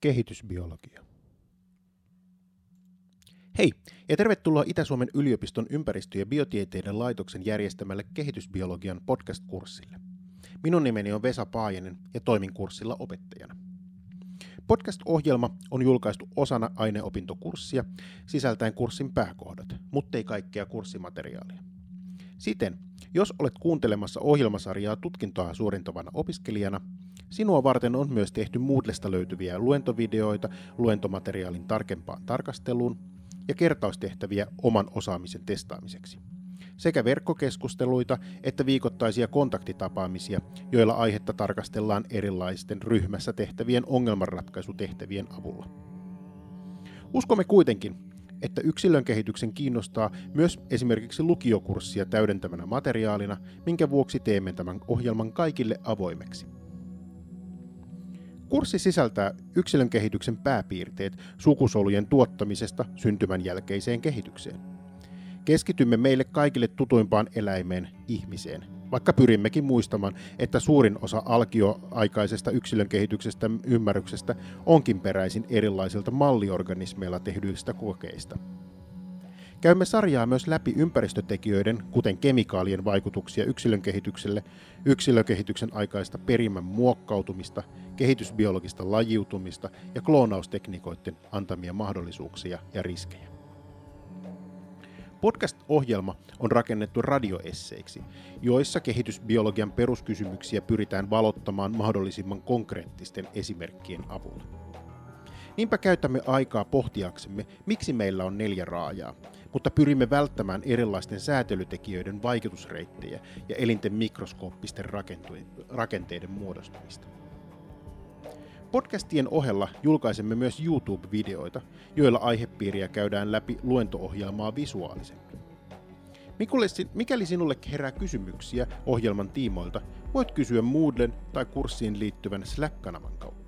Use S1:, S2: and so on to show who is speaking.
S1: Kehitysbiologia. Hei, ja tervetuloa Itä-Suomen yliopiston ympäristö- ja biotieteiden laitoksen järjestämälle kehitysbiologian podcast-kurssille. Minun nimeni on Vesa Paajanen ja toimin kurssilla opettajana. Podcast-ohjelma on julkaistu osana aineopintokurssia sisältäen kurssin pääkohdat, mutta ei kaikkea kurssimateriaalia. Siten, jos olet kuuntelemassa ohjelmasarjaa tutkintoa suorintavana opiskelijana, sinua varten on myös tehty Moodlesta löytyviä luentovideoita luentomateriaalin tarkempaan tarkasteluun ja kertaustehtäviä oman osaamisen testaamiseksi. Sekä verkkokeskusteluita että viikoittaisia kontaktitapaamisia, joilla aihetta tarkastellaan erilaisten ryhmässä tehtävien ongelmanratkaisutehtävien avulla. Uskomme kuitenkin, että yksilön kehityksen kiinnostaa myös esimerkiksi lukiokurssia täydentävänä materiaalina, minkä vuoksi teemme tämän ohjelman kaikille avoimeksi. Kurssi sisältää yksilön kehityksen pääpiirteet sukusolujen tuottamisesta syntymän jälkeiseen kehitykseen. Keskitymme meille kaikille tutuimpaan eläimeen, ihmiseen, vaikka pyrimmekin muistamaan, että suurin osa alkioaikaisesta yksilön kehityksestä ymmärryksestä onkin peräisin erilaisilta malliorganismeilla tehdyistä kokeista. Käymme sarjaa myös läpi ympäristötekijöiden, kuten kemikaalien vaikutuksia yksilön kehitykselle, yksilökehityksen aikaista perimän muokkautumista, kehitysbiologista lajiutumista ja kloonaustekniikoiden antamia mahdollisuuksia ja riskejä. Podcast-ohjelma on rakennettu radioesseiksi, joissa kehitysbiologian peruskysymyksiä pyritään valottamaan mahdollisimman konkreettisten esimerkkien avulla. Niinpä käytämme aikaa pohtiaksemme, miksi meillä on neljä raajaa, mutta pyrimme välttämään erilaisten säätelytekijöiden vaikutusreittejä ja elinten mikroskooppisten rakenteiden muodostumista. Podcastien ohella julkaisemme myös YouTube-videoita, joilla aihepiiriä käydään läpi luentoohjelmaa visuaalisemmin. Mikäli sinulle herää kysymyksiä ohjelman tiimoilta, voit kysyä Moodlen tai kurssiin liittyvän Slack-kanavan kautta.